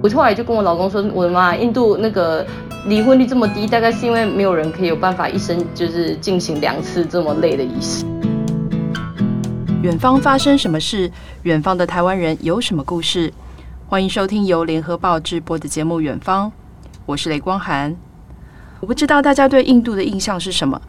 我后来就跟我老公说，我的妈，印度那个离婚率这么低，大概是因为没有人可以有办法一生就是进行两次这么累的仪式。远方发生什么事？远方的台湾人有什么故事？欢迎收听由联合报直播的节目《远方》，我是雷光涵。我不知道大家对印度的印象是什么？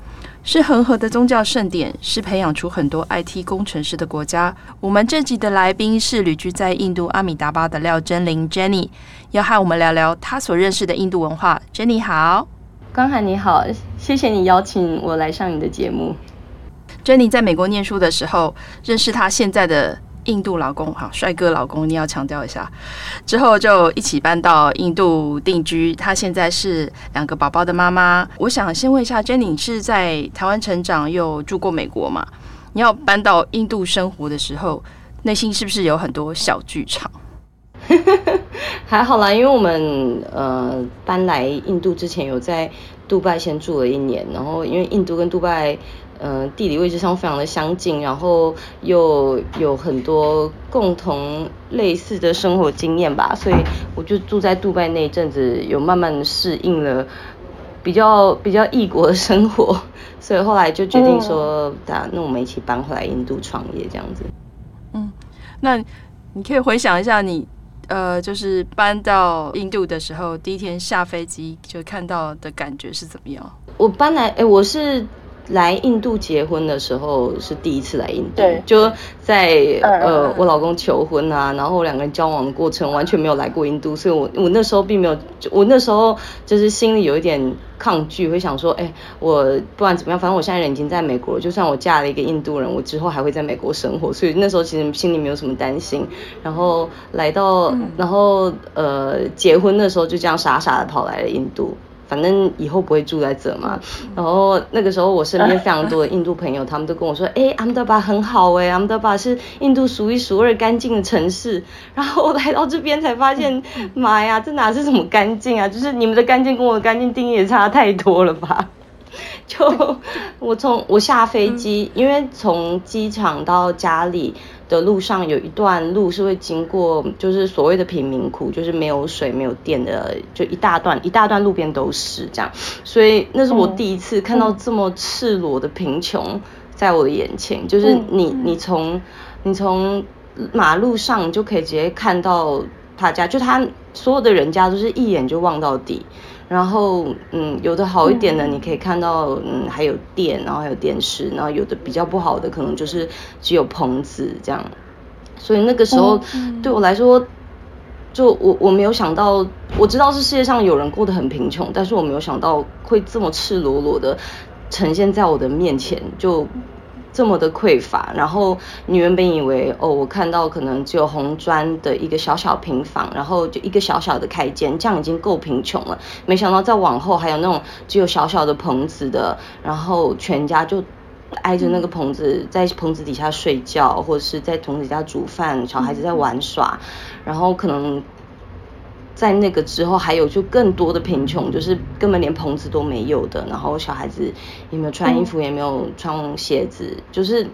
是恒河的宗教盛典，是培养出很多 IT 工程师的国家。我们这集的来宾是旅居在印度阿米达巴的廖真玲 Jenny，要和我们聊聊她所认识的印度文化。Jenny 好，光涵你好，谢谢你邀请我来上你的节目。Jenny 在美国念书的时候，认识她现在的。印度老公，好帅哥老公，你要强调一下。之后就一起搬到印度定居。她现在是两个宝宝的妈妈。我想先问一下，Jenny 是在台湾成长，又住过美国嘛？你要搬到印度生活的时候，内心是不是有很多小剧场？还好啦，因为我们呃搬来印度之前有在杜拜先住了一年，然后因为印度跟杜拜。嗯、呃，地理位置上非常的相近，然后又有很多共同类似的生活经验吧，所以我就住在杜拜那一阵子，有慢慢适应了比较比较异国的生活，所以后来就决定说，那、嗯、那我们一起搬回来印度创业这样子。嗯，那你可以回想一下你，你呃，就是搬到印度的时候，第一天下飞机就看到的感觉是怎么样？我搬来，哎，我是。来印度结婚的时候是第一次来印度，对，就在呃我老公求婚啊，然后两个人交往的过程完全没有来过印度，所以我我那时候并没有，我那时候就是心里有一点抗拒，会想说，哎，我不管怎么样，反正我现在人已经在美国了，就算我嫁了一个印度人，我之后还会在美国生活，所以那时候其实心里没有什么担心。然后来到，然后呃结婚的时候就这样傻傻的跑来了印度。反正以后不会住在这嘛，然后那个时候我身边非常多的印度朋友，他们都跟我说，哎，阿姆达巴很好哎，阿姆达巴是印度数一数二干净的城市。然后我来到这边才发现，妈呀，这哪是什么干净啊？就是你们的干净跟我的干净定义也差太多了吧？就我从我下飞机，因为从机场到家里。的路上有一段路是会经过，就是所谓的贫民窟，就是没有水、没有电的，就一大段一大段路边都是这样。所以那是我第一次看到这么赤裸的贫穷在我的眼前，就是你你从你从马路上就可以直接看到他家，就他所有的人家都是一眼就望到底。然后，嗯，有的好一点的，你可以看到，嗯，还有电，然后还有电视，然后有的比较不好的，可能就是只有棚子这样。所以那个时候对我来说，就我我没有想到，我知道是世界上有人过得很贫穷，但是我没有想到会这么赤裸裸的呈现在我的面前，就。这么的匮乏，然后你原本以为哦，我看到可能只有红砖的一个小小平房，然后就一个小小的开间，这样已经够贫穷了。没想到再往后还有那种只有小小的棚子的，然后全家就挨着那个棚子，在棚子底下睡觉，或者是在棚子底下煮饭，小孩子在玩耍，然后可能。在那个之后，还有就更多的贫穷，就是根本连棚子都没有的，然后小孩子也没有穿衣服，也没有穿鞋子，就是，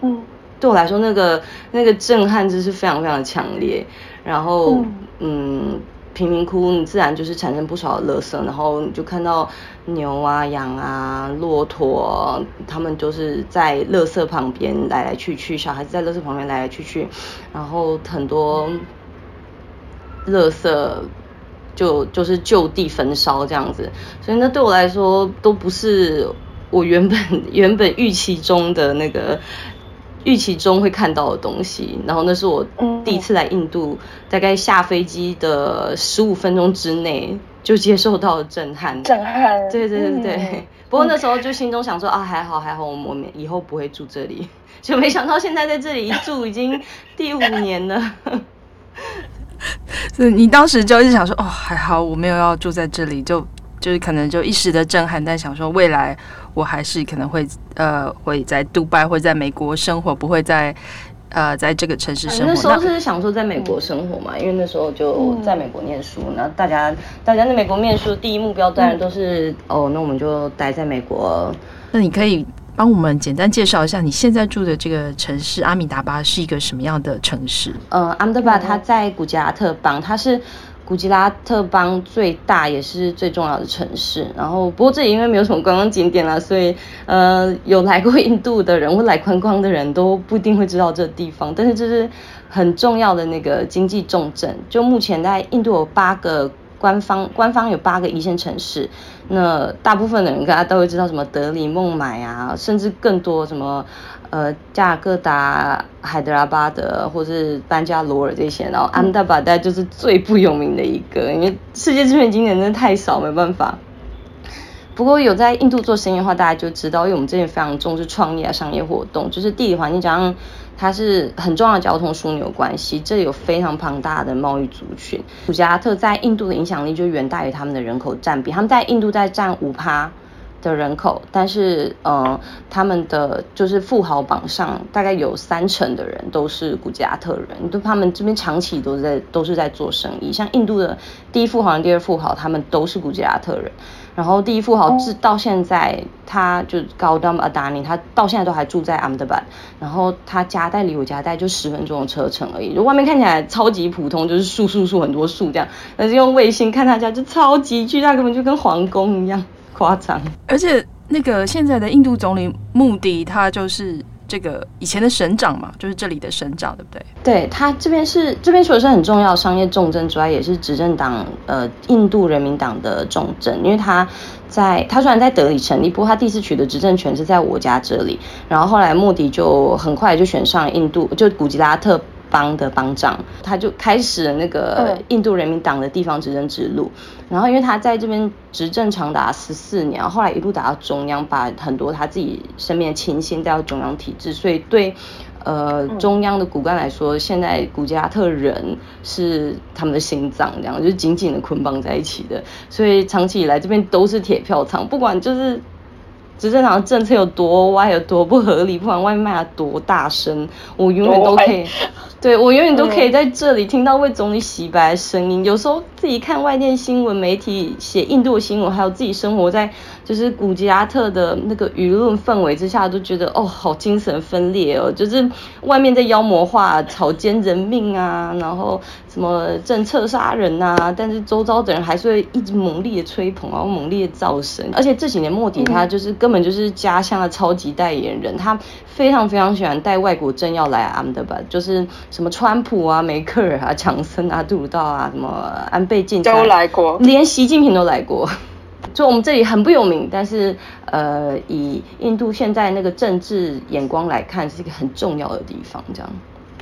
嗯，对我来说，那个那个震撼就是非常非常强烈。然后，嗯，贫民窟你自然就是产生不少的垃圾，然后你就看到牛啊、羊啊、骆驼，他们就是在垃圾旁边来来去去，小孩子在垃圾旁边来来去去，然后很多。垃圾就就是就地焚烧这样子，所以那对我来说都不是我原本 原本预期中的那个预期中会看到的东西。然后那是我第一次来印度，大概下飞机的十五分钟之内就接受到了震撼。震撼。对对对对。嗯、不过那时候就心中想说啊，还好还好，我们以后不会住这里。就没想到现在在这里一住已经第五年了。所以你当时就一直想说，哦，还好我没有要住在这里，就就是可能就一时的震撼，但想说未来我还是可能会呃会在杜拜或在美国生活，不会在呃在这个城市生活。那时候是想说在美国生活嘛，因为那时候就在美国念书，那大家大家在美国念书第一目标当然都是哦，那我们就待在美国。那你可以。帮我们简单介绍一下你现在住的这个城市阿米达巴是一个什么样的城市？呃，阿米达巴它在古吉拉特邦，它是古吉拉特邦最大也是最重要的城市。然后，不过这里因为没有什么观光景点啦，所以呃，有来过印度的人或来观光的人都不一定会知道这地方。但是这是很重要的那个经济重镇。就目前在印度有八个官方官方有八个一线城市，那大部分的人大家都会知道什么德里、孟买啊，甚至更多什么。呃，加尔各答、海德拉巴德，或是班加罗尔这些，然后阿姆达巴代就是最不有名的一个，因为世界知名景点真的太少，没办法。不过有在印度做生意的话，大家就知道，因为我们这边非常重视创业啊、商业活动，就是地理环境加上它是很重要的交通枢纽关系，这有非常庞大的贸易族群。古吉拉特在印度的影响力就远大于他们的人口占比，他们在印度在占五趴。的人口，但是呃，他们的就是富豪榜上大概有三成的人都是古吉拉特人，都他们这边长期都在都是在做生意。像印度的第一富豪、第二富豪，他们都是古吉拉特人。然后第一富豪至到现在，他就高登阿达尼，他到现在都还住在阿姆德巴。然后他家在离我家带就十分钟的车程而已，就外面看起来超级普通，就是树树树很多树这样，但是用卫星看他家就超级巨大，根本就跟皇宫一样。夸张，而且那个现在的印度总理穆迪，他就是这个以前的省长嘛，就是这里的省长，对不对？对，他这边是这边除了是很重要商业重镇之外，也是执政党呃印度人民党的重镇，因为他在他虽然在德里成立，不过他第一次取得执政权是在我家这里，然后后来莫迪就很快就选上印度，就古吉拉特。邦的邦长，他就开始了那个印度人民党的地方执政之路。然后，因为他在这边执政长达十四年，后来一路打到中央，把很多他自己身边的亲信带到中央体制，所以对呃中央的骨干来说，现在古吉拉特人是他们的心脏，这样就是紧紧的捆绑在一起的。所以长期以来，这边都是铁票仓，不管就是。执政党的政策有多歪，有多不合理，不管外面骂多大声，我永远都可以，对，我永远都可以在这里听到为总理洗白的声音。有时候自己看外电新闻媒体写印度的新闻，还有自己生活在就是古吉拉特的那个舆论氛围之下，都觉得哦，好精神分裂哦，就是外面在妖魔化草菅人命啊，然后什么政策杀人啊，但是周遭的人还是会一直猛烈的吹捧，然后猛烈的造声，而且这几年莫迪他就是根本就是家乡的超级代言人，他非常非常喜欢带外国政要来阿姆德巴，就是什么川普啊、梅克尔啊、强森啊、杜鲁道啊、什么安倍晋三都来过，连习近平都来过。就我们这里很不有名，但是呃，以印度现在那个政治眼光来看，是一个很重要的地方，这样。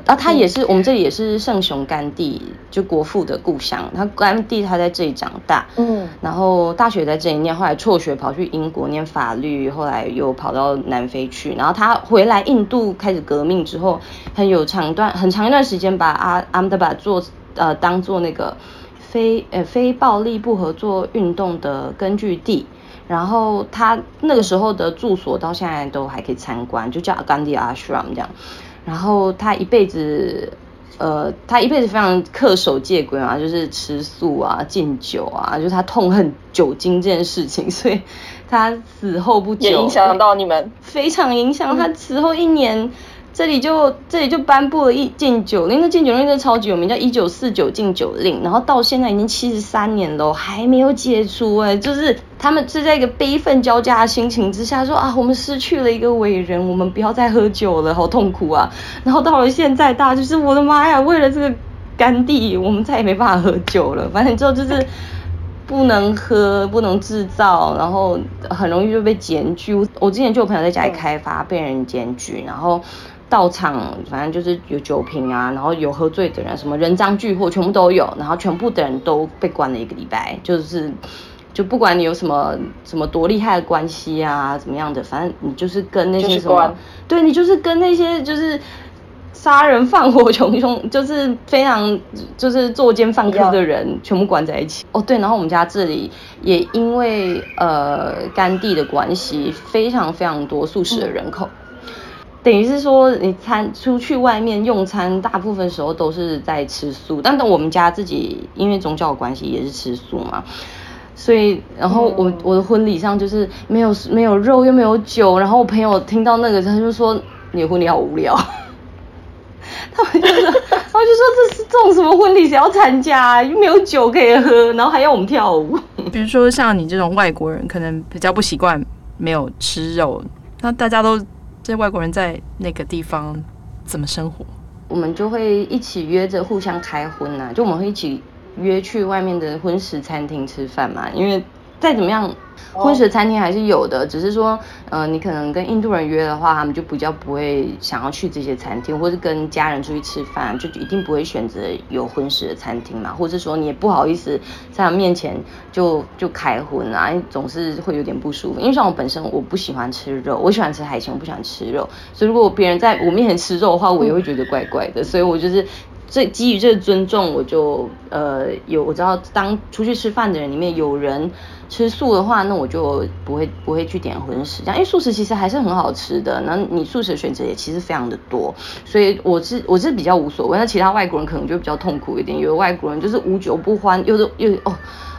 啊，他也是，我们这里也是圣雄甘地，就国父的故乡。他甘地他在这里长大，嗯，然后大学在这里念，后来辍学跑去英国念法律，后来又跑到南非去。然后他回来印度开始革命之后，很有长段很长一段时间把阿阿姆达巴做呃当做那个非呃非暴力不合作运动的根据地。然后他那个时候的住所到现在都还可以参观，就叫甘地阿什 m 这样。然后他一辈子，呃，他一辈子非常恪守戒规嘛，就是吃素啊、禁酒啊，就是他痛恨酒精这件事情，所以他死后不久也影响到你们，非常影响他死后一年。嗯这里就这里就颁布了一禁酒令，那禁酒令真的超级有名，叫一九四九禁酒令，然后到现在已经七十三年了，还没有解除哎，就是他们是在一个悲愤交加的心情之下说啊，我们失去了一个伟人，我们不要再喝酒了，好痛苦啊。然后到了现在，大家就是我的妈呀，为了这个甘地，我们再也没办法喝酒了。反正之后就是不能喝，不能制造，然后很容易就被检举。我之前就有朋友在家里开发，被人检举，然后。到场，反正就是有酒瓶啊，然后有喝醉的人，什么人赃俱获，全部都有，然后全部的人都被关了一个礼拜，就是，就不管你有什么什么多厉害的关系啊，怎么样的，反正你就是跟那些什么，对你就是跟那些就是杀人放火、穷凶，就是非常就是作奸犯科的人，全部关在一起。哦，对，然后我们家这里也因为呃甘地的关系，非常非常多素食的人口。嗯等于是说，你餐出去外面用餐，大部分时候都是在吃素。但等我们家自己因为宗教关系也是吃素嘛，所以然后我我的婚礼上就是没有没有肉又没有酒，然后我朋友听到那个他就说，你的婚礼好无聊，他们就是后就说这是这种什么婚礼谁要参加？又没有酒可以喝，然后还要我们跳舞。比如说像你这种外国人，可能比较不习惯没有吃肉，那大家都这外国人在那个地方怎么生活？我们就会一起约着互相开荤啊，就我们会一起约去外面的荤食餐厅吃饭嘛，因为再怎么样。荤食餐厅还是有的，只是说，呃，你可能跟印度人约的话，他们就比较不会想要去这些餐厅，或是跟家人出去吃饭，就一定不会选择有荤食的餐厅嘛，或者说你也不好意思在他面前就就开荤啊，总是会有点不舒服。因为像我本身我不喜欢吃肉，我喜欢吃海鲜，我不喜欢吃肉，所以如果别人在我面前吃肉的话，我也会觉得怪怪的，所以我就是。这基于这个尊重，我就呃有我知道，当出去吃饭的人里面有人吃素的话，那我就不会不会去点荤食这样，因为素食其实还是很好吃的，那你素食选择也其实非常的多，所以我是我是比较无所谓，那其他外国人可能就比较痛苦一点，有的外国人就是无酒不欢，又是又哦，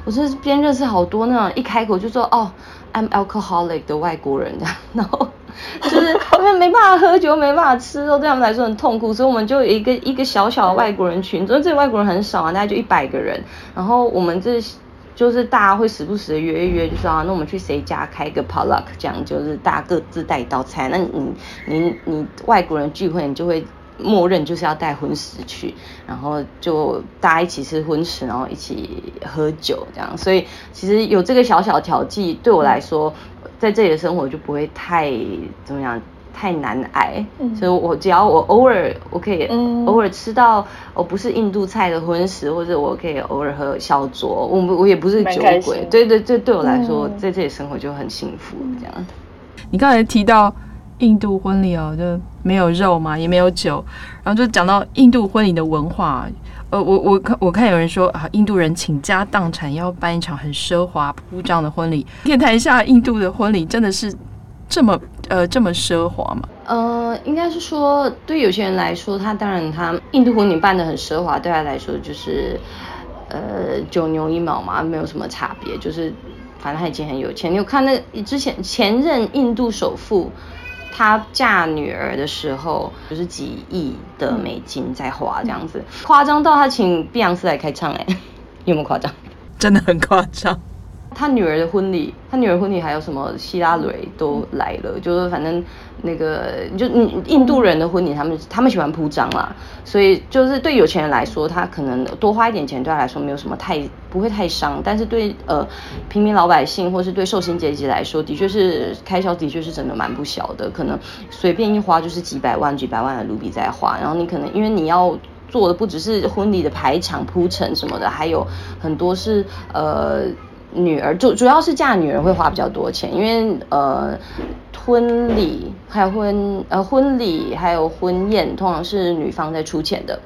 我是边认识好多那种一开口就说哦，I'm alcoholic 的外国人这样，然后。就是他们没办法喝酒，没办法吃肉，对他们来说很痛苦，所以我们就有一个一个小小的外国人群，所以这里外国人很少啊，大概就一百个人。然后我们这就是大家会时不时的约一约，就说啊，那我们去谁家开个 potluck，这样就是大家各自带一道菜。那你你你外国人聚会，你就会默认就是要带荤食去，然后就大家一起吃荤食，然后一起喝酒这样。所以其实有这个小小调剂，对我来说。在这里的生活就不会太怎么样，太难挨。嗯、所以我只要我偶尔我可以偶尔吃到我不是印度菜的荤食，或者我可以偶尔喝小酌，我我也不是酒鬼。对对对，对我来说，嗯、在这里生活就很幸福。这样。你刚才提到印度婚礼哦，就没有肉嘛，也没有酒，然后就讲到印度婚礼的文化。呃，我我看我看有人说啊，印度人倾家荡产要办一场很奢华铺张的婚礼。可以谈一下印度的婚礼真的是这么呃这么奢华吗？呃，应该是说对有些人来说，他当然他印度婚礼办得很奢华，对他来说就是呃九牛一毛嘛，没有什么差别，就是反正他已经很有钱。你有看那之前前任印度首富？她嫁女儿的时候，就是几亿的美金在花，这样子夸张到她请碧昂斯来开唱，哎，有没有夸张？真的很夸张。他女儿的婚礼，他女儿婚礼还有什么希拉蕊都来了，嗯、就是反正那个就印度人的婚礼，他们他们喜欢铺张啦，所以就是对有钱人来说，他可能多花一点钱对他来说没有什么太不会太伤，但是对呃平民老百姓或是对受薪阶级来说，的确是开销的确是真的蛮不小的，可能随便一花就是几百万几百万的卢比在花，然后你可能因为你要做的不只是婚礼的排场铺陈什么的，还有很多是呃。女儿主主要是嫁女儿会花比较多钱，因为呃婚礼还有婚呃婚礼还有婚宴通常是女方在出钱的，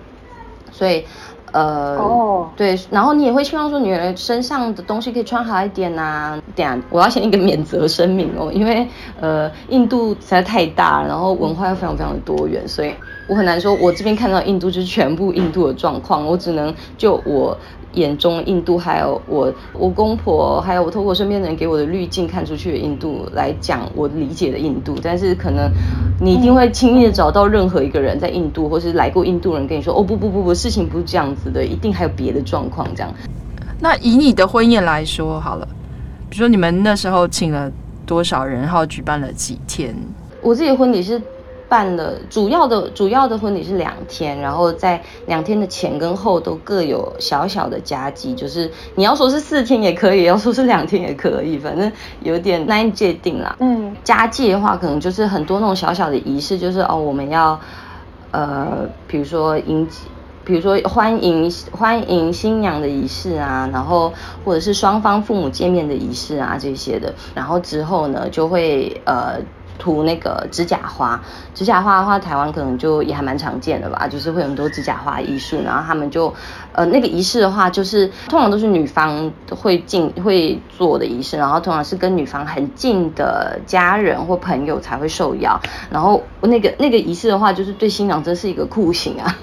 所以呃哦对，然后你也会希望说女儿身上的东西可以穿好一点呐。等下我要先一个免责声明哦，因为呃印度实在太大，然后文化又非常非常的多元，所以我很难说我这边看到印度就是全部印度的状况，我只能就我。眼中印度，还有我我公婆，还有我透过身边的人给我的滤镜看出去的印度来讲，我理解的印度。但是可能你一定会轻易的找到任何一个人在印度，或是来过印度人跟你说，哦不不不不，事情不是这样子的，一定还有别的状况这样。那以你的婚宴来说好了，比如说你们那时候请了多少人，然后举办了几天？我自己的婚礼是。办了主要的主要的婚礼是两天，然后在两天的前跟后都各有小小的加计，就是你要说是四天也可以，要说是两天也可以，反正有点难以界定啦。嗯，加计的话，可能就是很多那种小小的仪式，就是哦，我们要呃，比如说迎，比如说欢迎欢迎新娘的仪式啊，然后或者是双方父母见面的仪式啊这些的，然后之后呢就会呃。涂那个指甲花，指甲花的话，台湾可能就也还蛮常见的吧，就是会很多指甲花艺术，然后他们就，呃，那个仪式的话，就是通常都是女方会进会做的仪式，然后通常是跟女方很近的家人或朋友才会受邀，然后那个那个仪式的话，就是对新郎真是一个酷刑啊。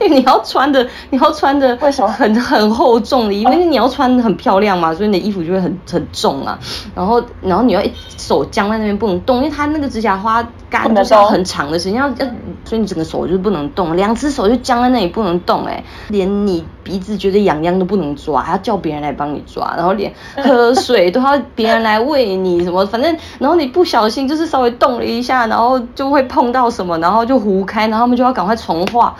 因 为你要穿的，你要穿的为什么很很厚重的衣服？因为你要穿的很漂亮嘛，所以你的衣服就会很很重啊。然后，然后你要一手僵在那边不能动，因为它那个指甲花干就是要很长的时间，要要，所以你整个手就是不能动，两只手就僵在那里不能动，哎，连你鼻子觉得痒痒都不能抓，还要叫别人来帮你抓，然后连喝水都要别人来喂你什么，反正，然后你不小心就是稍微动了一下，然后就会碰到什么，然后就糊开，然后他们就要赶快重画。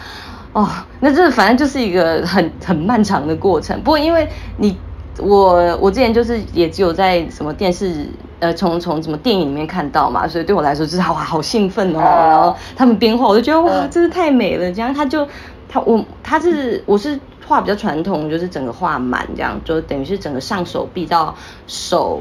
哦，那这反正就是一个很很漫长的过程。不过因为你我我之前就是也只有在什么电视呃从从什么电影里面看到嘛，所以对我来说就是哇好兴奋哦。然后他们编画，我就觉得哇真是太美了。这样他就他我他是我是画比较传统，就是整个画满这样，就等于是整个上手臂到手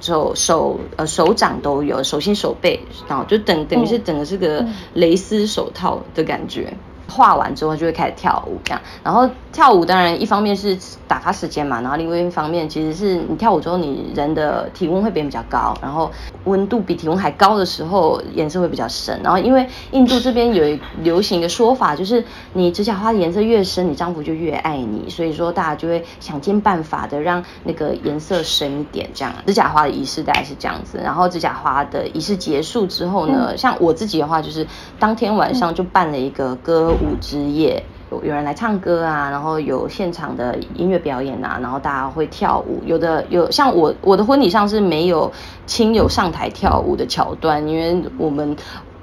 手手呃手掌都有，手心手背，然后就等等于是整个是个蕾丝手套的感觉。画完之后就会开始跳舞，这样，然后跳舞当然一方面是打发时间嘛，然后另外一方面其实是你跳舞之后你人的体温会变比较高，然后温度比体温还高的时候颜色会比较深，然后因为印度这边有流行的说法，就是你指甲花的颜色越深，你丈夫就越爱你，所以说大家就会想尽办法的让那个颜色深一点，这样指甲花的仪式大概是这样子，然后指甲花的仪式结束之后呢，像我自己的话就是当天晚上就办了一个歌。舞之夜有有人来唱歌啊，然后有现场的音乐表演啊，然后大家会跳舞。有的有像我我的婚礼上是没有亲友上台跳舞的桥段，因为我们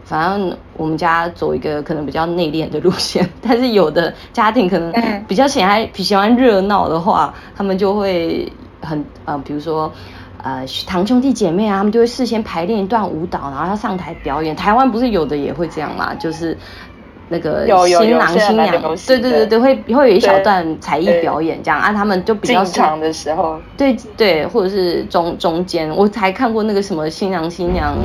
反正我们家走一个可能比较内敛的路线。但是有的家庭可能比较喜欢喜欢热闹的话，他们就会很呃，比如说呃堂兄弟姐妹啊，他们就会事先排练一段舞蹈，然后要上台表演。台湾不是有的也会这样嘛，就是。那个新郎新娘，对对对对，会会有一小段才艺表演这样啊，他们就比较长的时候，对对，或者是中中间，我才看过那个什么新郎新娘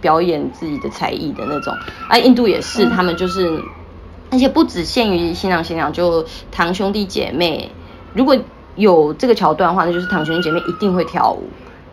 表演自己的才艺的那种啊，印度也是，他们就是，而且不只限于新郎新娘，就堂兄弟姐妹，如果有这个桥段的话，那就是堂兄弟姐妹一定会跳舞。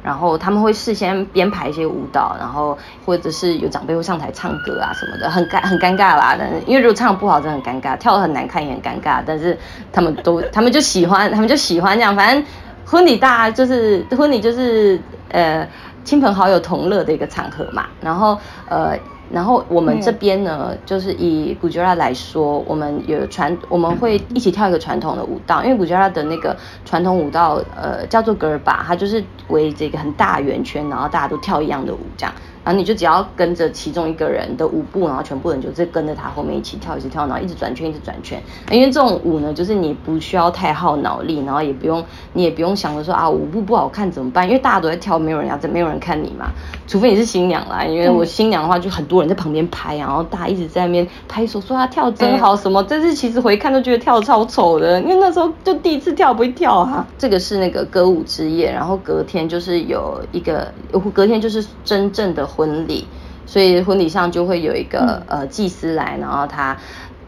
然后他们会事先编排一些舞蹈，然后或者是有长辈会上台唱歌啊什么的，很尴很尴尬啦。但是因为如果唱不好，真的很尴尬；跳的很难看也很尴尬。但是他们都，他们就喜欢，他们就喜欢这样。反正婚礼大就是婚礼就是呃亲朋好友同乐的一个场合嘛。然后呃。然后我们这边呢，嗯、就是以古吉拉来说，我们有传，我们会一起跳一个传统的舞蹈，因为古吉拉的那个传统舞蹈，呃，叫做格尔巴，它就是围这个很大圆圈，然后大家都跳一样的舞，这样。然后你就只要跟着其中一个人的舞步，然后全部人就在跟着他后面一起跳，一直跳，然后一直转圈，一直转圈。因为这种舞呢，就是你不需要太耗脑力，然后也不用你也不用想着说啊舞步不好看怎么办？因为大家都在跳，没有人要，没有人看你嘛。除非你是新娘啦，因为我新娘的话就很多人在旁边拍，然后大家一直在那边拍手说她跳真好什么。但是其实回看都觉得跳超丑的，因为那时候就第一次跳不会跳啊。这个是那个歌舞之夜，然后隔天就是有一个，隔天就是真正的。婚礼，所以婚礼上就会有一个、嗯、呃祭司来，然后他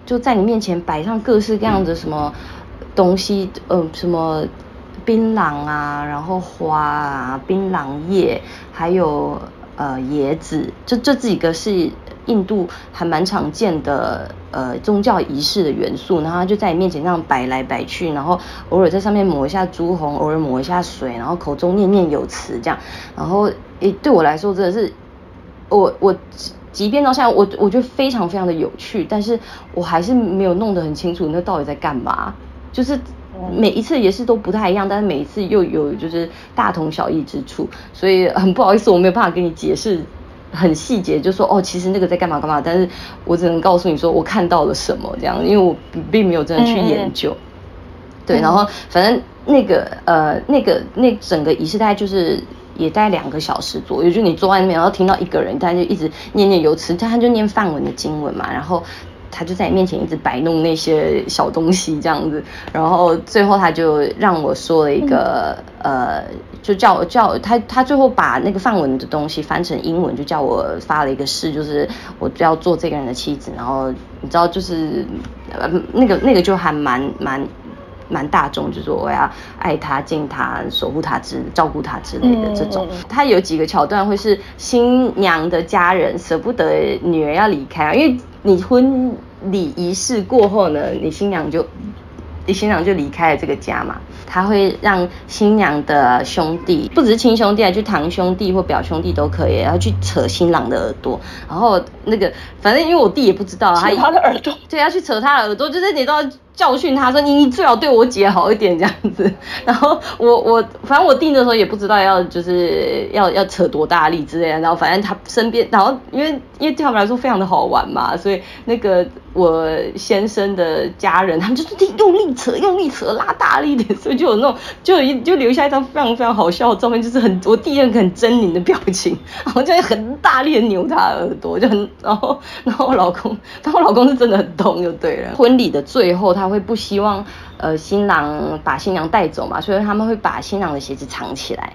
就在你面前摆上各式各样的什么东西，嗯、呃，什么槟榔啊，然后花啊，槟榔叶，还有呃椰子，这这几个是印度还蛮常见的呃宗教仪式的元素，然后他就在你面前这样摆来摆去，然后偶尔在上面抹一下朱红，偶尔抹一下水，然后口中念念有词这样，然后诶对我来说真的是。我我即便到现在，我我觉得非常非常的有趣，但是我还是没有弄得很清楚那到底在干嘛。就是每一次也是都不太一样，但是每一次又有就是大同小异之处，所以很不好意思，我没有办法跟你解释很细节，就说哦，其实那个在干嘛干嘛，但是我只能告诉你说我看到了什么这样，因为我并没有真的去研究。嗯嗯对，然后反正那个呃那个那整个仪式大概就是。也待两个小时左右，就你坐在那边，然后听到一个人，他就一直念念有词，他他就念范文的经文嘛，然后他就在你面前一直摆弄那些小东西这样子，然后最后他就让我说了一个、嗯、呃，就叫我叫他他最后把那个范文的东西翻成英文，就叫我发了一个誓，就是我就要做这个人的妻子，然后你知道就是呃那个那个就还蛮蛮。蛮大众，就是说我要爱他、敬他、守护他之、照顾他之类的这种。他有几个桥段会是新娘的家人舍不得女儿要离开，因为你婚礼仪式过后呢，你新娘就，你新娘就离开了这个家嘛。他会让新娘的兄弟，不只是亲兄弟啊，就堂兄弟或表兄弟都可以，然后去扯新郎的耳朵，然后那个反正因为我弟也不知道，扯他的耳朵，对，要去扯他的耳朵，就是你都要教训他说你你最好对我姐好一点这样子。然后我我反正我弟那时候也不知道要就是要要扯多大力之类的，然后反正他身边，然后因为因为对他们来说非常的好玩嘛，所以那个我先生的家人他们就是用力扯，用力扯，拉大力点，所以就。有那种，就一就留下一张非常非常好笑的照片，就是很我弟那个很狰狞的表情，然后就很大力的扭他耳朵，就很然后然后我老公，但我老公是真的很痛就对了。婚礼的最后他会不希望呃新郎把新娘带走嘛，所以他们会把新郎的鞋子藏起来，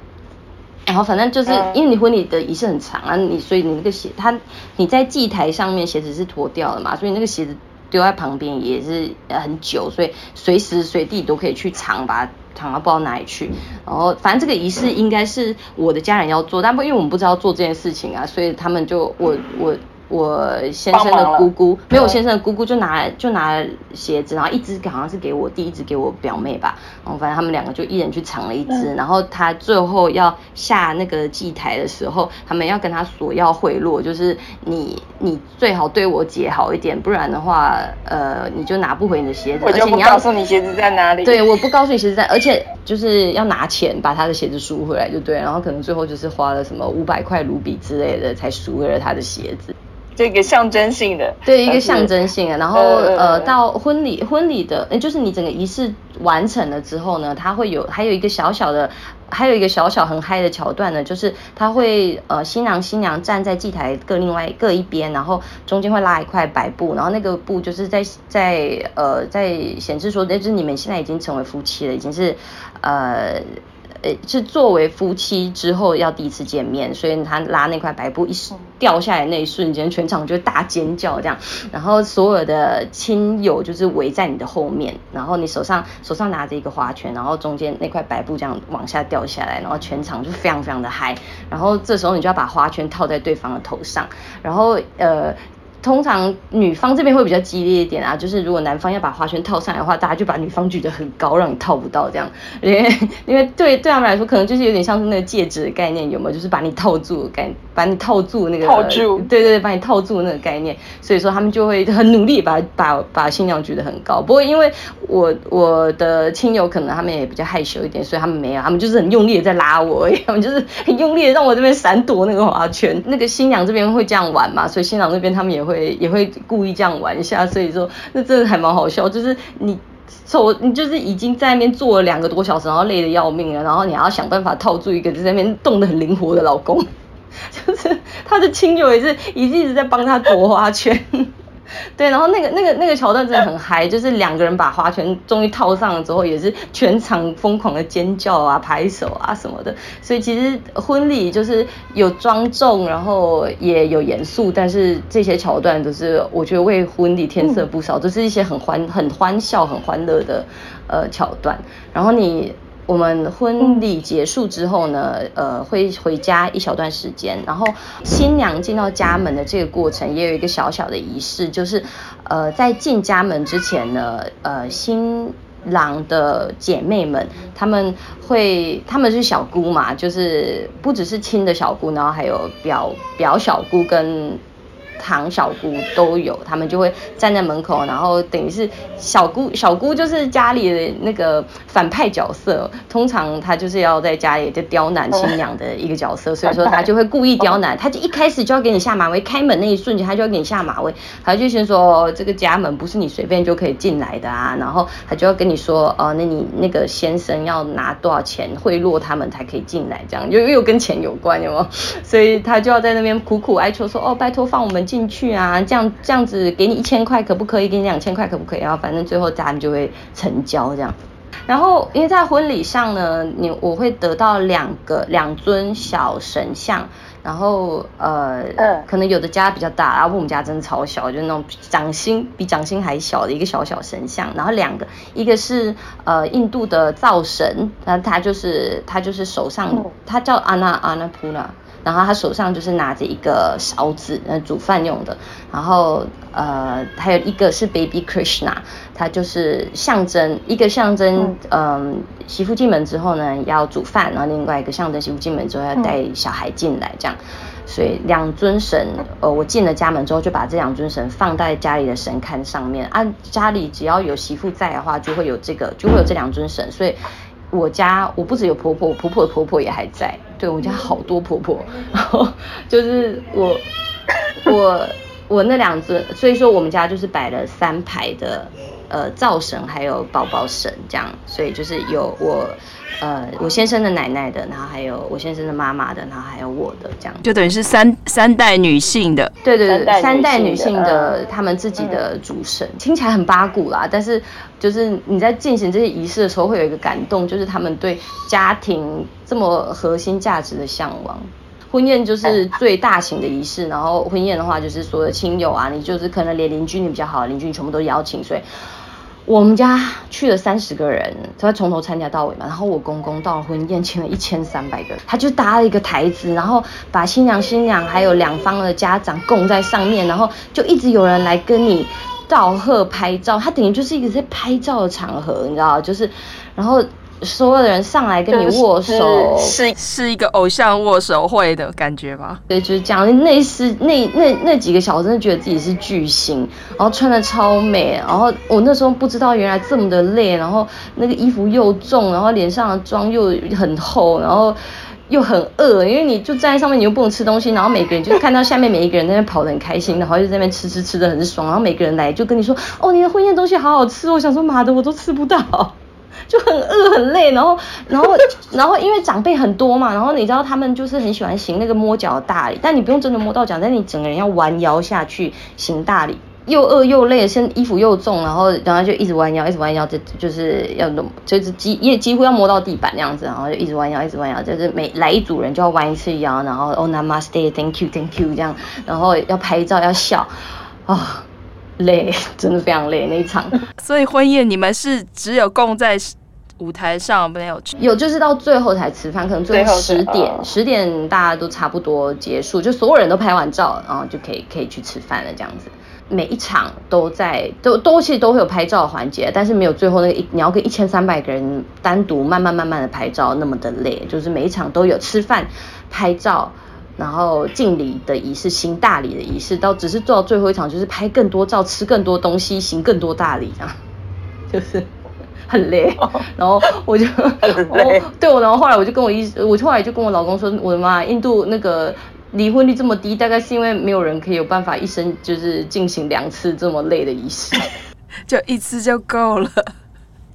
然后反正就是因为你婚礼的仪式很长啊，你所以你那个鞋他你在祭台上面鞋子是脱掉了嘛，所以那个鞋子。丢在旁边也是很久，所以随时随地都可以去藏，把它藏到不知道哪里去。然后反正这个仪式应该是我的家人要做，但不因为我们不知道做这件事情啊，所以他们就我我。我先生的姑姑没有，我先生的姑姑就拿就拿鞋子，然后一只好像是给我弟，一只给我表妹吧。然后反正他们两个就一人去藏了一只。然后他最后要下那个祭台的时候，他们要跟他索要贿赂，就是你你最好对我姐好一点，不然的话，呃，你就拿不回你的鞋子。我就不告诉你鞋子在哪里。对，我不告诉你鞋子在，而且就是要拿钱把他的鞋子赎回来，就对。然后可能最后就是花了什么五百块卢比之类的，才赎回了他的鞋子。这个象征性的，对，一个象征性的。然后呃，到婚礼婚礼的，就是你整个仪式完成了之后呢，它会有还有一个小小的，还有一个小小很嗨的桥段呢，就是他会呃新郎新娘站在祭台各另外各一边，然后中间会拉一块白布，然后那个布就是在在呃在显示说，那就是你们现在已经成为夫妻了，已经是呃。呃，是作为夫妻之后要第一次见面，所以他拉那块白布一掉下来那一瞬间，全场就大尖叫这样，然后所有的亲友就是围在你的后面，然后你手上手上拿着一个花圈，然后中间那块白布这样往下掉下来，然后全场就非常非常的嗨，然后这时候你就要把花圈套在对方的头上，然后呃。通常女方这边会比较激烈一点啊，就是如果男方要把花圈套上来的话，大家就把女方举得很高，让你套不到这样。因为因为对对他们来说，可能就是有点像是那个戒指的概念，有没有？就是把你套住的概，把你套住那个。套住。对对对，把你套住那个概念。所以说他们就会很努力把把把新娘举得很高。不过因为我我的亲友可能他们也比较害羞一点，所以他们没有，他们就是很用力的在拉我而已，他们就是很用力的让我这边闪躲那个花圈。那个新娘这边会这样玩嘛，所以新郎那边他们也会也会故意这样玩一下，所以说那真的还蛮好笑。就是你手，你就是已经在那边坐了两个多小时，然后累得要命了，然后你还要想办法套住一个就在那边动得很灵活的老公，就是他的亲友也是一直一直在帮他夺花圈。对，然后那个那个那个桥段真的很嗨，就是两个人把花圈终于套上了之后，也是全场疯狂的尖叫啊、拍手啊什么的。所以其实婚礼就是有庄重，然后也有严肃，但是这些桥段都是我觉得为婚礼添色不少，都、嗯、是一些很欢、很欢笑、很欢乐的呃桥段。然后你。我们婚礼结束之后呢，呃，会回家一小段时间，然后新娘进到家门的这个过程也有一个小小的仪式，就是，呃，在进家门之前呢，呃，新郎的姐妹们，他们会，他们是小姑嘛，就是不只是亲的小姑，然后还有表表小姑跟。堂小姑都有，他们就会站在门口，然后等于是小姑，小姑就是家里的那个反派角色，通常她就是要在家里就刁难新娘的一个角色，所以说她就会故意刁难，她就一开始就要给你下马威，开门那一瞬间她就要给你下马威，她就先说这个家门不是你随便就可以进来的啊，然后她就要跟你说，哦，那你那个先生要拿多少钱贿赂他们才可以进来，这样又又跟钱有关，有没有？所以她就要在那边苦苦哀求说，哦，拜托放我们进去啊，这样这样子给你一千块可不可以？给你两千块可不可以？然后反正最后家人就会成交这样。然后因为在婚礼上呢，你我会得到两个两尊小神像，然后呃，可能有的家比较大，然后我们家真的超小，就那种掌心比掌心还小的一个小小神像。然后两个，一个是呃印度的灶神，那他就是他就是手上他叫阿那阿那普拉。然后他手上就是拿着一个勺子，呃，煮饭用的。然后呃，还有一个是 Baby Krishna，他就是象征一个象征，嗯、呃，媳妇进门之后呢要煮饭，然后另外一个象征媳妇进门之后要带小孩进来这样。所以两尊神，呃，我进了家门之后就把这两尊神放在家里的神龛上面。按、啊、家里只要有媳妇在的话，就会有这个，就会有这两尊神。所以。我家我不只有婆婆，婆婆的婆婆也还在。对，我家好多婆婆，然后就是我我我那两尊，所以说我们家就是摆了三排的呃灶神，还有宝宝神这样，所以就是有我。呃，我先生的奶奶的，然后还有我先生的妈妈的，然后还有我的，这样就等于是三三代女性的，对对对，三代女性的他们自己的主神，听起来很八股啦，但是就是你在进行这些仪式的时候，会有一个感动，就是他们对家庭这么核心价值的向往。婚宴就是最大型的仪式，然后婚宴的话，就是所有亲友啊，你就是可能连邻居你比较好的邻居你全部都邀请，所以。我们家去了三十个人，他从头参加到尾嘛。然后我公公到婚宴请了一千三百个人，他就搭了一个台子，然后把新娘、新娘还有两方的家长供在上面，然后就一直有人来跟你道贺拍照。他等于就是一个在拍照的场合，你知道，就是，然后。所有的人上来跟你握手，是是一个偶像握手会的感觉吧？对，就是这样。那是那那那几个小时，真的觉得自己是巨星，然后穿的超美，然后我那时候不知道原来这么的累，然后那个衣服又重，然后脸上的妆又很厚，然后又很饿，因为你就站在上面，你又不能吃东西，然后每个人就看到下面每一个人在那边跑得很开心，然后就在那边吃吃吃的很爽，然后每个人来就跟你说，哦，你的婚宴东西好好吃，我想说妈的，我都吃不到。就很饿很累，然后然后然后因为长辈很多嘛，然后你知道他们就是很喜欢行那个摸脚大礼，但你不用真的摸到脚，但你整个人要弯腰下去行大礼，又饿又累，身衣服又重，然后然后就一直弯腰，一直弯腰，就就是要弄，就是几也几乎要摸到地板那样子，然后就一直弯腰，一直弯腰，就是每来一组人就要弯一次腰，然后 Oh Namaste，Thank you，Thank you 这样，然后要拍照要笑，啊、累，真的非常累那一场。所以婚宴你们是只有供在舞台上，没有有就是到最后才吃饭，可能最后十点十点大家都差不多结束，就所有人都拍完照，然后就可以可以去吃饭了这样子。每一场都在都都其实都会有拍照的环节，但是没有最后那个一你要跟一千三百个人单独慢慢慢慢的拍照那么的累，就是每一场都有吃饭拍照。然后敬礼的仪式，行大礼的仪式，到只是做到最后一场，就是拍更多照，吃更多东西，行更多大礼，这样 就是很累。然后我就 很累，对，我然后后来我就跟我一，我后来就跟我老公说，我的妈，印度那个离婚率这么低，大概是因为没有人可以有办法一生就是进行两次这么累的仪式，就一次就够了。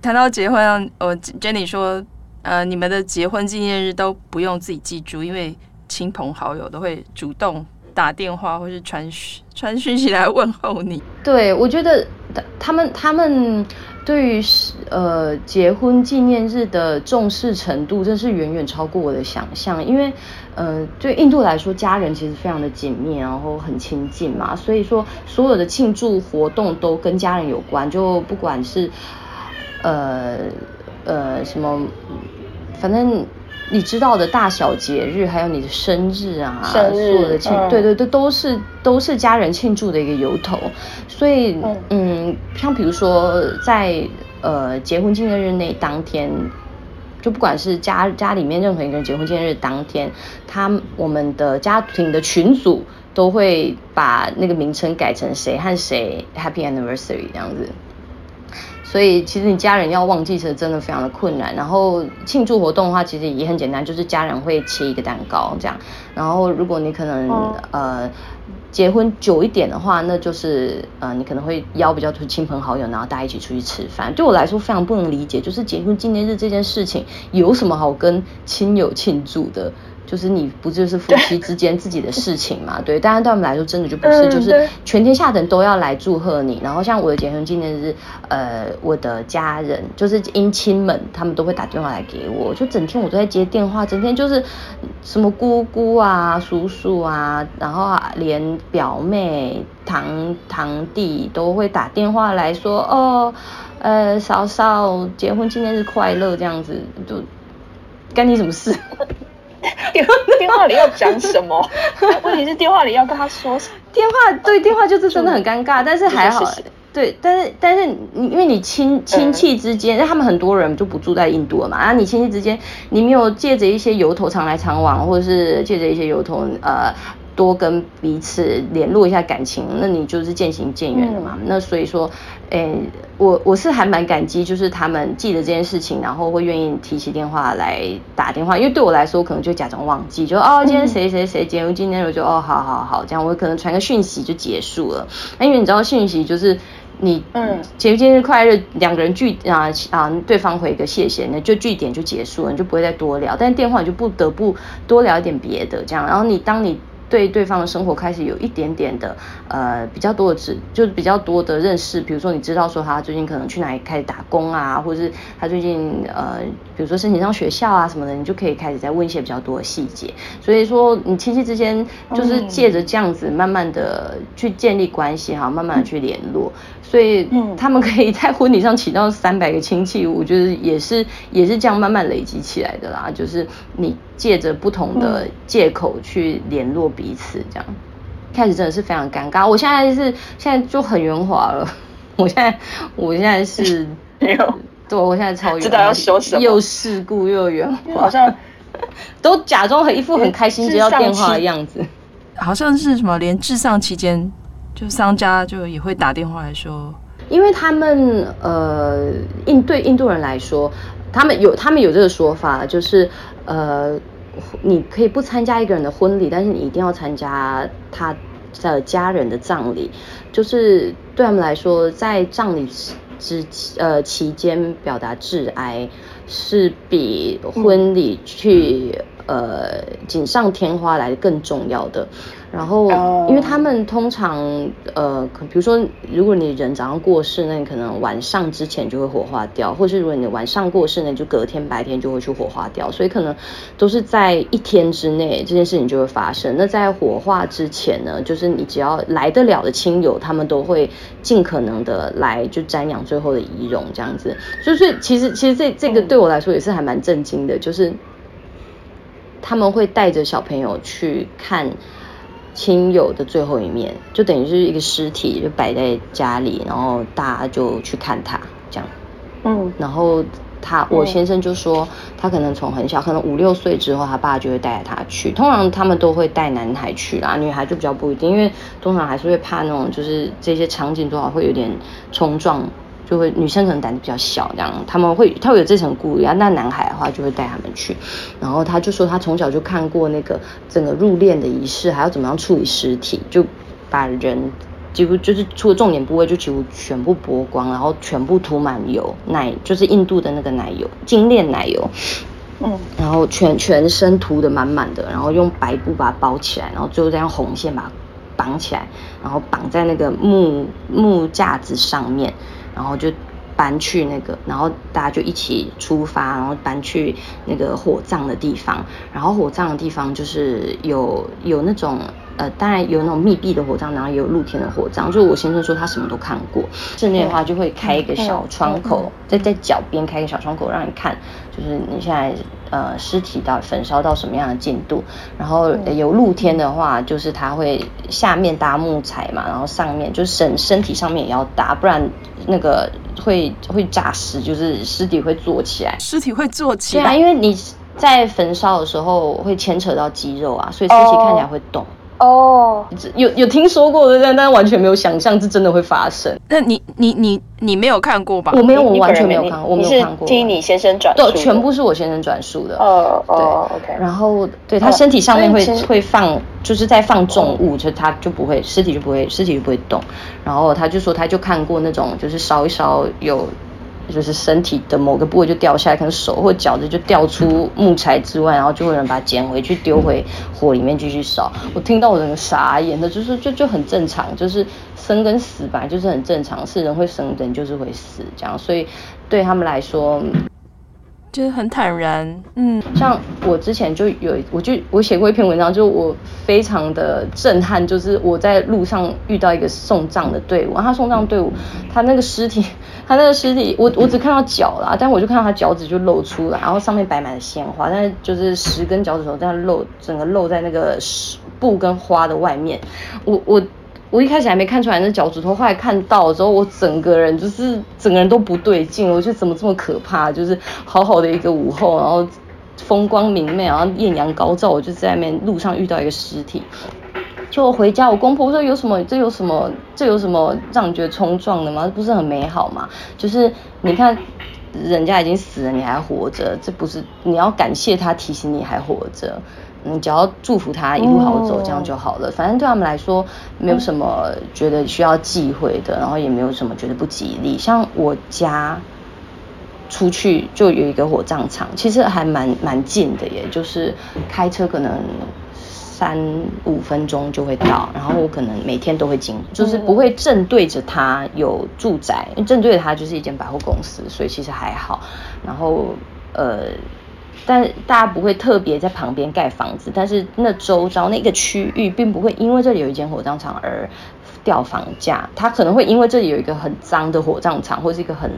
谈到结婚，我 Jenny 说，呃，你们的结婚纪念日都不用自己记住，因为。亲朋好友都会主动打电话或是传讯传讯息来问候你。对，我觉得他们他们对于呃结婚纪念日的重视程度，真是远远超过我的想象。因为呃对印度来说，家人其实非常的紧密，然后很亲近嘛，所以说所有的庆祝活动都跟家人有关。就不管是呃呃什么，反正。你知道的大小节日，还有你的生日啊，生日所有的庆，嗯、对对对，都是都是家人庆祝的一个由头。所以，嗯，嗯，像比如说在呃结婚纪念日那当天，就不管是家家里面任何一个人结婚纪念日当天，他我们的家庭的群组都会把那个名称改成谁和谁 Happy Anniversary 这样子。所以其实你家人要忘记，是真的非常的困难。然后庆祝活动的话，其实也很简单，就是家人会切一个蛋糕这样。然后如果你可能、嗯、呃结婚久一点的话，那就是呃你可能会邀比较多亲朋好友，然后大家一起出去吃饭。对我来说非常不能理解，就是结婚纪念日这件事情有什么好跟亲友庆祝的？就是你不就是夫妻之间自己的事情嘛？对，当然对我们来说真的就不是，就是全天下的人都要来祝贺你。然后像我的结婚纪念日，呃，我的家人就是姻亲们，他们都会打电话来给我，就整天我都在接电话，整天就是什么姑姑啊、叔叔啊，然后连表妹、堂堂弟都会打电话来说，哦，呃，嫂嫂结婚纪念日快乐这样子，就干你什么事？电 电话里要讲什么？问题是电话里要跟他说什么？电话对电话就是真的很尴尬，但是还好。对，但是但是你因为你亲亲戚之间，他们很多人就不住在印度了嘛，然后你亲戚之间，你没有借着一些由头常来常往，或者是借着一些由头呃。多跟彼此联络一下感情，那你就是渐行渐远了嘛。嗯、那所以说，诶、欸，我我是还蛮感激，就是他们记得这件事情，然后会愿意提起电话来打电话。因为对我来说，可能就假装忘记，就哦，今天谁谁谁结婚，今天我就哦，好好好，这样我可能传个讯息就结束了。那因为你知道讯息就是你嗯，节日今日快乐，两个人句啊啊，对方回个谢谢，那就句点就结束了，你就不会再多聊。但是电话你就不得不多聊一点别的，这样。然后你当你。对对方的生活开始有一点点的呃比较多的知，就是比较多的认识。比如说你知道说他最近可能去哪里开始打工啊，或者是他最近呃比如说申请上学校啊什么的，你就可以开始再问一些比较多的细节。所以说你亲戚之间就是借着这样子慢慢的去建立关系哈，慢慢的去联络。所以他们可以在婚礼上请到三百个亲戚，我觉得也是也是这样慢慢累积起来的啦。就是你借着不同的借口去联络彼此，这样。开始真的是非常尴尬。我现在是现在就很圆滑了。我现在我现在是 没有，对，我现在超圆滑，知道要说什么，又世故又圆滑，好像 都假装很一副很开心接到电话的样子，好像是什么连治丧期间。就商家就也会打电话来说，因为他们呃印对印度人来说，他们有他们有这个说法，就是呃你可以不参加一个人的婚礼，但是你一定要参加他的家人的葬礼，就是对他们来说，在葬礼之呃期间表达挚哀是比婚礼去。呃，锦上添花来的更重要的。然后，因为他们通常呃，比如说，如果你人早上过世，那你可能晚上之前就会火化掉，或是如果你晚上过世，那就隔天白天就会去火化掉。所以可能都是在一天之内，这件事情就会发生。那在火化之前呢，就是你只要来得了的亲友，他们都会尽可能的来，就瞻仰最后的遗容这样子。所以，所以其实其实这这个对我来说也是还蛮震惊的，就是。他们会带着小朋友去看亲友的最后一面，就等于是一个尸体就摆在家里，然后大家就去看他这样。嗯，然后他我先生就说，他可能从很小，可能五六岁之后，他爸就会带着他去。通常他们都会带男孩去啦，女孩就比较不一定，因为通常还是会怕那种，就是这些场景多少会有点冲撞。就会女生可能胆子比较小，这样他们会他会有这层顾虑啊。那男孩的话就会带他们去，然后他就说他从小就看过那个整个入殓的仪式，还要怎么样处理尸体，就把人几乎就是除了重点部位就几乎全部剥光，然后全部涂满油奶，就是印度的那个奶油精炼奶油，嗯，然后全全身涂得满满的，然后用白布把它包起来，然后最后再用红线把它绑起来，然后绑在那个木木架子上面。然后就搬去那个，然后大家就一起出发，然后搬去那个火葬的地方。然后火葬的地方就是有有那种呃，当然有那种密闭的火葬，然后也有露天的火葬。就我先生说他什么都看过，室内的话就会开一个小窗口，在在脚边开一个小窗口让你看，就是你现在。呃，尸体到焚烧到什么样的进度？然后有露天的话，就是它会下面搭木材嘛，然后上面就是身身体上面也要搭，不然那个会会炸尸，就是尸体会坐起来。尸体会坐起来，对啊，因为你在焚烧的时候会牵扯到肌肉啊，所以尸体看起来会动。Oh. 哦、oh.，有有听说过的，但但完全没有想象是真的会发生。那你你你你没有看过吧？我没有，我完全没有看过，我没有看过。听你先生转述，对，全部是我先生转述的。哦哦，对，OK。然后对他身体上面会、oh. 会放，就是在放重物，就他就不会尸体就不会尸体就不会动。然后他就说他就看过那种，就是烧一烧有。就是身体的某个部位就掉下来，可能手或脚的就掉出木材之外，然后就会有人把它捡回去丢回火里面继续烧。我听到我整个傻眼的，就是就就很正常，就是生跟死本来就是很正常，是人会生，人就是会死，这样。所以对他们来说，就是很坦然。嗯，像我之前就有，我就我写过一篇文章，就我非常的震撼，就是我在路上遇到一个送葬的队伍，他送葬队伍，他那个尸体。他那个尸体，我我只看到脚啦，但我就看到他脚趾就露出来，然后上面摆满了鲜花，但是就是十根脚趾头这样露，整个露在那个布跟花的外面。我我我一开始还没看出来那脚趾头，后来看到之后，我整个人就是整个人都不对劲，我觉得怎么这么可怕？就是好好的一个午后，然后风光明媚，然后艳阳高照，我就在那边路上遇到一个尸体。就我回家，我公婆说有什么？这有什么？这有什么让你觉得冲撞的吗？不是很美好吗？就是你看，人家已经死了，你还活着，这不是你要感谢他提醒你还活着，你只要祝福他一路好走，这样就好了。反正对他们来说，没有什么觉得需要忌讳的，然后也没有什么觉得不吉利。像我家出去就有一个火葬场，其实还蛮蛮近的耶，就是开车可能。三五分钟就会到，然后我可能每天都会经，就是不会正对着它有住宅，正对着它就是一间百货公司，所以其实还好。然后呃，但大家不会特别在旁边盖房子，但是那周遭那个区域并不会因为这里有一间火葬场而掉房价，它可能会因为这里有一个很脏的火葬场，或是一个很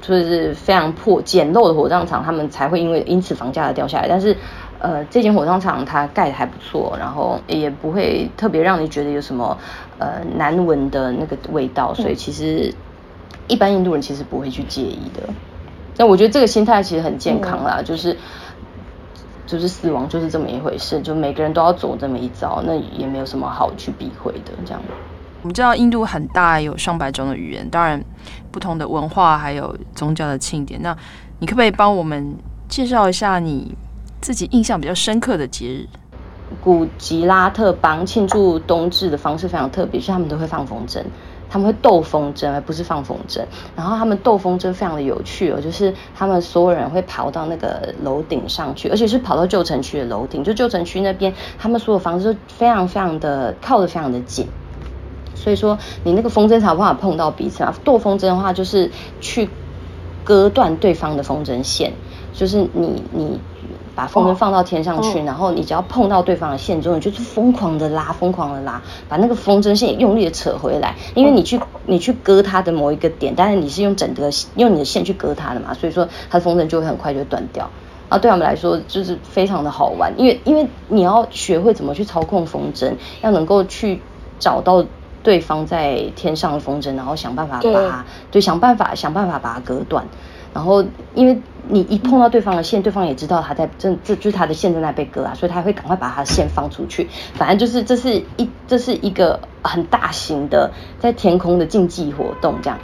就是非常破简陋的火葬场，他们才会因为因此房价而掉下来，但是。呃，这间火葬场它盖的还不错，然后也不会特别让你觉得有什么呃难闻的那个味道，所以其实一般印度人其实不会去介意的。但我觉得这个心态其实很健康啦，就是就是死亡就是这么一回事，就每个人都要走这么一遭，那也没有什么好去避讳的。这样，我们知道印度很大，有上百种的语言，当然不同的文化还有宗教的庆典。那你可不可以帮我们介绍一下你自己印象比较深刻的节日，古吉拉特邦庆祝冬至的方式非常特别，是他们都会放风筝，他们会斗风筝，而不是放风筝。然后他们斗风筝非常的有趣哦，就是他们所有人会跑到那个楼顶上去，而且是跑到旧城区的楼顶，就旧城区那边，他们所有房子都非常非常的靠得非常的近，所以说你那个风筝才有办法碰到彼此啊。斗风筝的话，就是去割断对方的风筝线，就是你你。把风筝放到天上去，然后你只要碰到对方的线之后，你就是疯狂的拉，疯狂的拉，把那个风筝线用力的扯回来。因为你去你去割它的某一个点，但是你是用整个用你的线去割它的嘛，所以说它的风筝就会很快就断掉。啊，对他们来说就是非常的好玩，因为因为你要学会怎么去操控风筝，要能够去找到对方在天上的风筝，然后想办法把它，对，想办法想办法把它割断。然后，因为你一碰到对方的线，对方也知道他在正，这就是他的线正在被割啊，所以他会赶快把他的线放出去。反正就是这是一这是一个很大型的在天空的竞技活动，这样。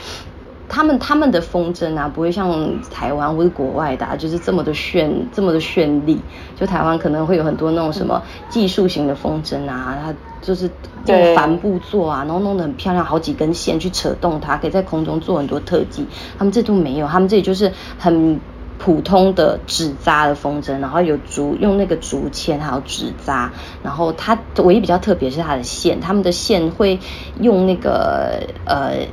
他们他们的风筝啊，不会像台湾或者国外的，啊，就是这么的炫，这么的绚丽。就台湾可能会有很多那种什么技术型的风筝啊，它就是用帆布做啊，然后弄得很漂亮，好几根线去扯动它，可以在空中做很多特技。他们这都没有，他们这里就是很普通的纸扎的风筝，然后有竹用那个竹签还有纸扎，然后它唯一比较特别是它的线，他们的线会用那个呃。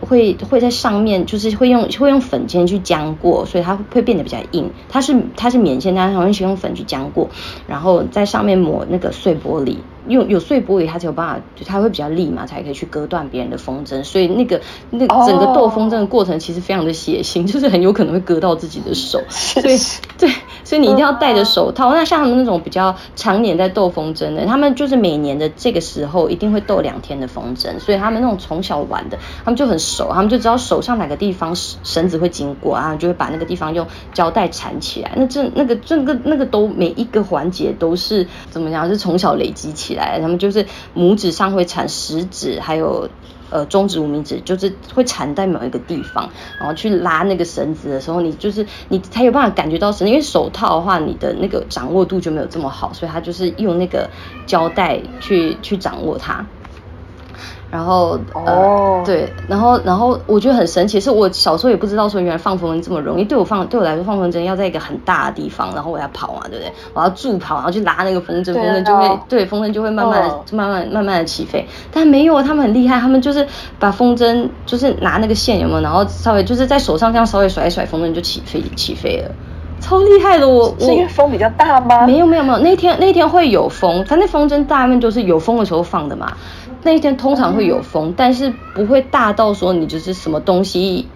会会在上面，就是会用会用粉尖去浆过，所以它会变得比较硬。它是它是棉线，但是它会用粉去浆过，然后在上面抹那个碎玻璃。有有碎玻璃，它才有办法，就它会比较利嘛，才可以去割断别人的风筝。所以那个那个整个斗风筝的过程其实非常的血腥，就是很有可能会割到自己的手。所以对，所以你一定要戴着手套。那像他们那种比较常年在斗风筝的，他们就是每年的这个时候一定会斗两天的风筝。所以他们那种从小玩的，他们就很熟，他们就知道手上哪个地方绳子会经过啊，就会把那个地方用胶带缠起来。那这那个这个那个都每一个环节都是怎么讲？是从小累积起来。来，他们就是拇指上会缠食指，还有呃中指、无名指，就是会缠在某一个地方，然后去拉那个绳子的时候，你就是你才有办法感觉到绳。因为手套的话，你的那个掌握度就没有这么好，所以他就是用那个胶带去去掌握它。然后哦、呃，对，然后然后我觉得很神奇，是我小时候也不知道说原来放风筝这么容易。对我放对我来说放风筝要在一个很大的地方，然后我要跑嘛，对不对？我要助跑，然后去拉那个风筝，风筝就会对风筝就会慢慢的、哦、慢慢慢慢的起飞。但没有，他们很厉害，他们就是把风筝就是拿那个线有没有，然后稍微就是在手上这样稍微甩一甩，风筝就起飞起飞了，超厉害的。我我是因为风比较大吗？没有没有没有，那天那天会有风，它那风筝大部分就是有风的时候放的嘛。那一天通常会有风，但是不会大到说你就是什么东西。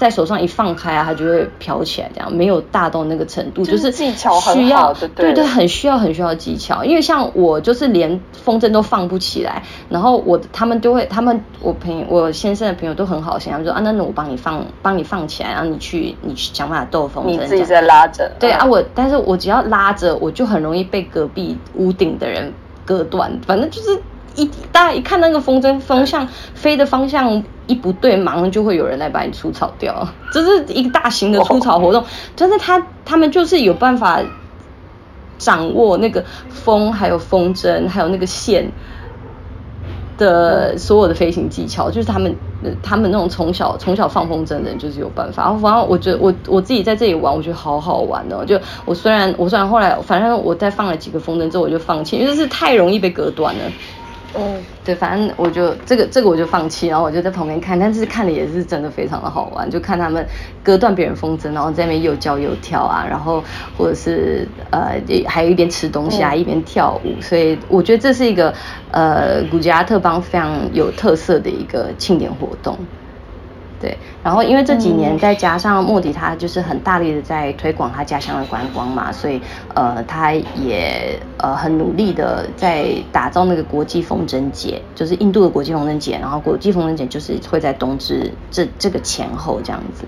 在手上一放开啊，它就会飘起来，这样没有大到那个程度，就是技巧很好的，对对，很需要很需要技巧。因为像我就是连风筝都放不起来，然后我他们就会，他们我朋友我先生的朋友都很好心，他们说啊，那那我帮你放，帮你放起来，然后你去你去想办法逗风筝，你自己在拉着。对啊，我但是我只要拉着，我就很容易被隔壁屋顶的人割断，反正就是。一大家一看那个风筝风向飞的方向一不对，马上就会有人来把你除草掉。这是一个大型的除草活动，但是他他们就是有办法掌握那个风，还有风筝，还有那个线的所有的飞行技巧，就是他们他们那种从小从小放风筝的人就是有办法。然后反正我觉得我我自己在这里玩，我觉得好好玩哦。就我虽然我虽然后来反正我在放了几个风筝之后我就放弃，因为是太容易被割断了。嗯，对，反正我就这个这个我就放弃，然后我就在旁边看，但是看的也是真的非常的好玩，就看他们割断别人风筝，然后在那边又叫又跳啊，然后或者是呃还有一边吃东西啊，一边跳舞，所以我觉得这是一个呃古吉拉特邦非常有特色的一个庆典活动。对，然后因为这几年再加上莫迪他就是很大力的在推广他家乡的观光嘛，所以呃他也呃很努力的在打造那个国际风筝节，就是印度的国际风筝节，然后国际风筝节就是会在冬至这这个前后这样子。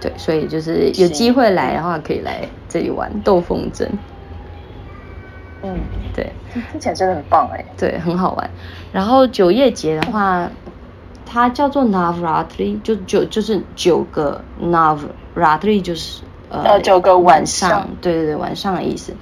对，所以就是有机会来的话可以来这里玩斗风筝。嗯，对，听起来真的很棒哎。对，很好玩。然后九叶节的话。它叫做 Navratri，就就就是九个 Navratri，就是呃九个晚上，对对对，晚上的意思。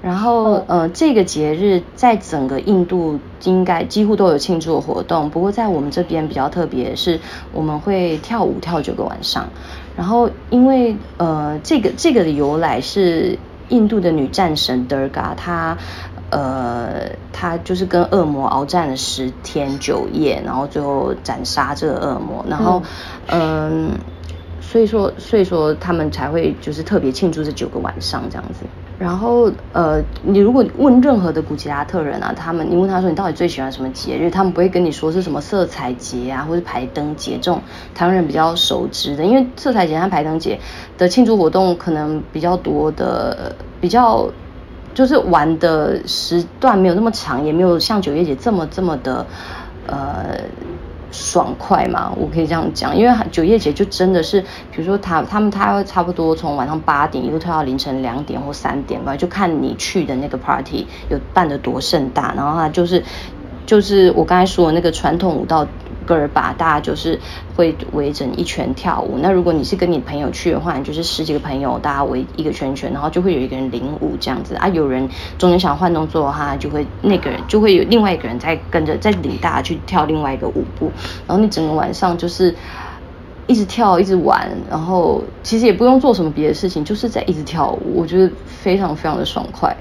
然后、嗯、呃这个节日在整个印度应该几乎都有庆祝的活动，不过在我们这边比较特别是我们会跳舞跳九个晚上。然后因为呃这个这个的由来是印度的女战神 Durga 她。呃，他就是跟恶魔鏖战了十天九夜，然后最后斩杀这个恶魔，然后，嗯、呃，所以说，所以说他们才会就是特别庆祝这九个晚上这样子。然后，呃，你如果问任何的古吉拉特人啊，他们你问他说你到底最喜欢什么节日，他们不会跟你说是什么色彩节啊，或是排灯节这种台湾人比较熟知的，因为色彩节和排灯节的庆祝活动可能比较多的比较。就是玩的时段没有那么长，也没有像九叶姐这么这么的，呃，爽快嘛，我可以这样讲。因为九叶姐就真的是，比如说他他们他会差不多从晚上八点一路跳到凌晨两点或三点吧，就看你去的那个 party 有办得多盛大，然后他就是就是我刚才说的那个传统舞蹈。戈尔巴，大家就是会围成一圈跳舞。那如果你是跟你朋友去的话，你就是十几个朋友，大家围一个圈圈，然后就会有一个人领舞这样子啊。有人中间想换动作的话，就会那个人就会有另外一个人在跟着在领大家去跳另外一个舞步。然后你整个晚上就是一直跳，一直玩，然后其实也不用做什么别的事情，就是在一直跳舞。我觉得非常非常的爽快。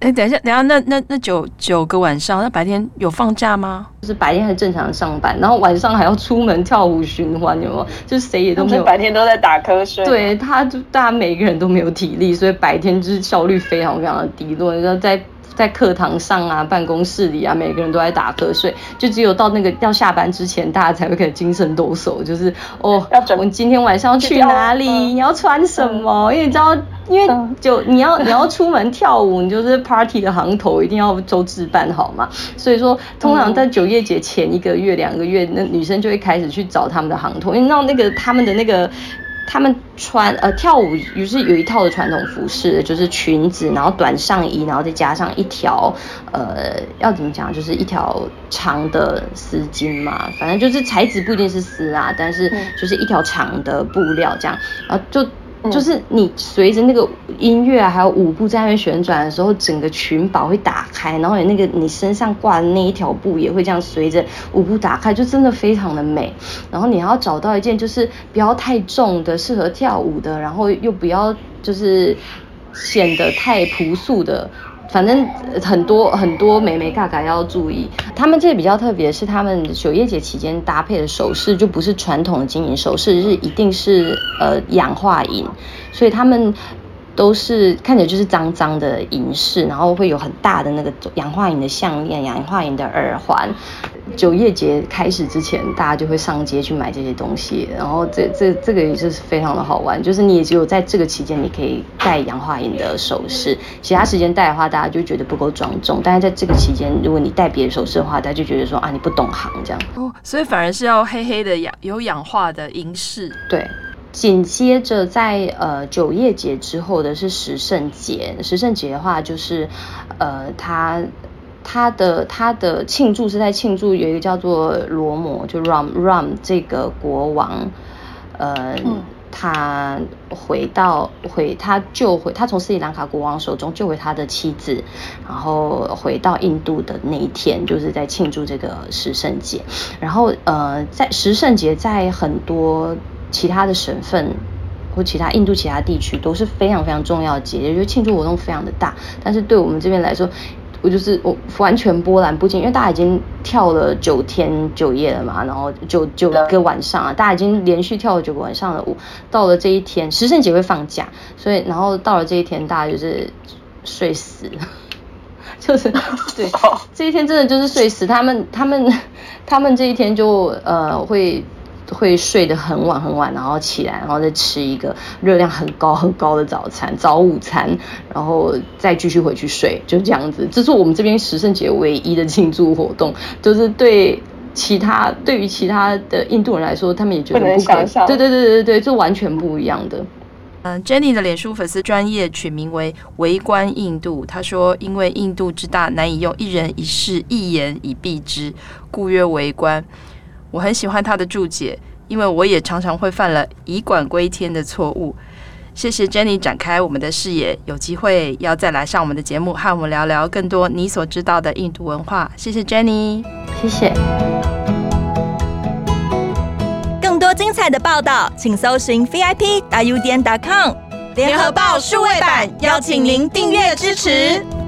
哎，等一下，等一下，那那那九九个晚上，那白天有放假吗？就是白天还正常上班，然后晚上还要出门跳舞循环，有没有？就是谁也都没有。白天都在打瞌睡。对，他就大家每个人都没有体力，所以白天就是效率非常非常的低落。然后在在课堂上啊，办公室里啊，每个人都在打瞌睡，就只有到那个要下班之前，大家才会开始精神抖擞，就是哦，我们今天晚上要去哪里？你要穿什么？嗯、因为你知道。因为就你要你要出门跳舞，你就是 party 的行头一定要周置办好嘛。所以说，通常在九月节前一个月、两个月，那女生就会开始去找他们的行头，因为那那个他们的那个他们穿呃跳舞，于是有一套的传统服饰，就是裙子，然后短上衣，然后再加上一条呃要怎么讲，就是一条长的丝巾嘛，反正就是材质不一定是丝啊，但是就是一条长的布料这样，然后就。就是你随着那个音乐还有舞步在那边旋转的时候，整个裙摆会打开，然后你那个你身上挂的那一条布也会这样随着舞步打开，就真的非常的美。然后你还要找到一件就是不要太重的，适合跳舞的，然后又不要就是显得太朴素的。反正很多很多美眉嘎嘎要注意，他们这比较特别，是他们九月节期间搭配的首饰就不是传统的金银首饰，是一定是呃氧化银，所以他们都是看起来就是脏脏的银饰，然后会有很大的那个氧化银的项链、氧化银的耳环。九月节开始之前，大家就会上街去买这些东西，然后这这这个也是非常的好玩，就是你也只有在这个期间，你可以戴氧化银的首饰，其他时间戴的话，大家就觉得不够庄重，但是在这个期间，如果你戴别的首饰的话，大家就觉得说啊，你不懂行这样。哦，所以反而是要黑黑的氧有氧化的银饰。对，紧接着在呃九月节之后的是食圣节，食圣节的话就是呃它。他的他的庆祝是在庆祝有一个叫做罗摩，就 Ram Ram 这个国王，呃，嗯、他回到回他救回他从斯里兰卡国王手中救回他的妻子，然后回到印度的那一天，就是在庆祝这个食圣节。然后呃，在食圣节在很多其他的省份或其他印度其他地区都是非常非常重要的节日，就庆祝活动非常的大。但是对我们这边来说，我就是我完全波澜不惊，因为大家已经跳了九天九夜了嘛，然后九九个晚上啊，大家已经连续跳了九个晚上的舞。到了这一天，食圣节会放假，所以然后到了这一天，大家就是睡死，就是对，这一天真的就是睡死。他们他们他们这一天就呃会。会睡得很晚很晚，然后起来，然后再吃一个热量很高很高的早餐早午餐，然后再继续回去睡，就这样子。这是我们这边食圣节唯一的庆祝活动，就是对其他对于其他的印度人来说，他们也觉得不可能想象。对对对对对，这完全不一样的。嗯，Jenny 的脸书粉丝专业取名为“围观印度”，他说：“因为印度之大，难以用一人一事一言以蔽之，故曰围观。”我很喜欢他的注解，因为我也常常会犯了以管归天的错误。谢谢 Jenny 展开我们的视野，有机会要再来上我们的节目，和我们聊聊更多你所知道的印度文化。谢谢 Jenny，谢谢。更多精彩的报道，请搜寻 VIP 大 U 点 com 联合报数位版，邀请您订阅支持。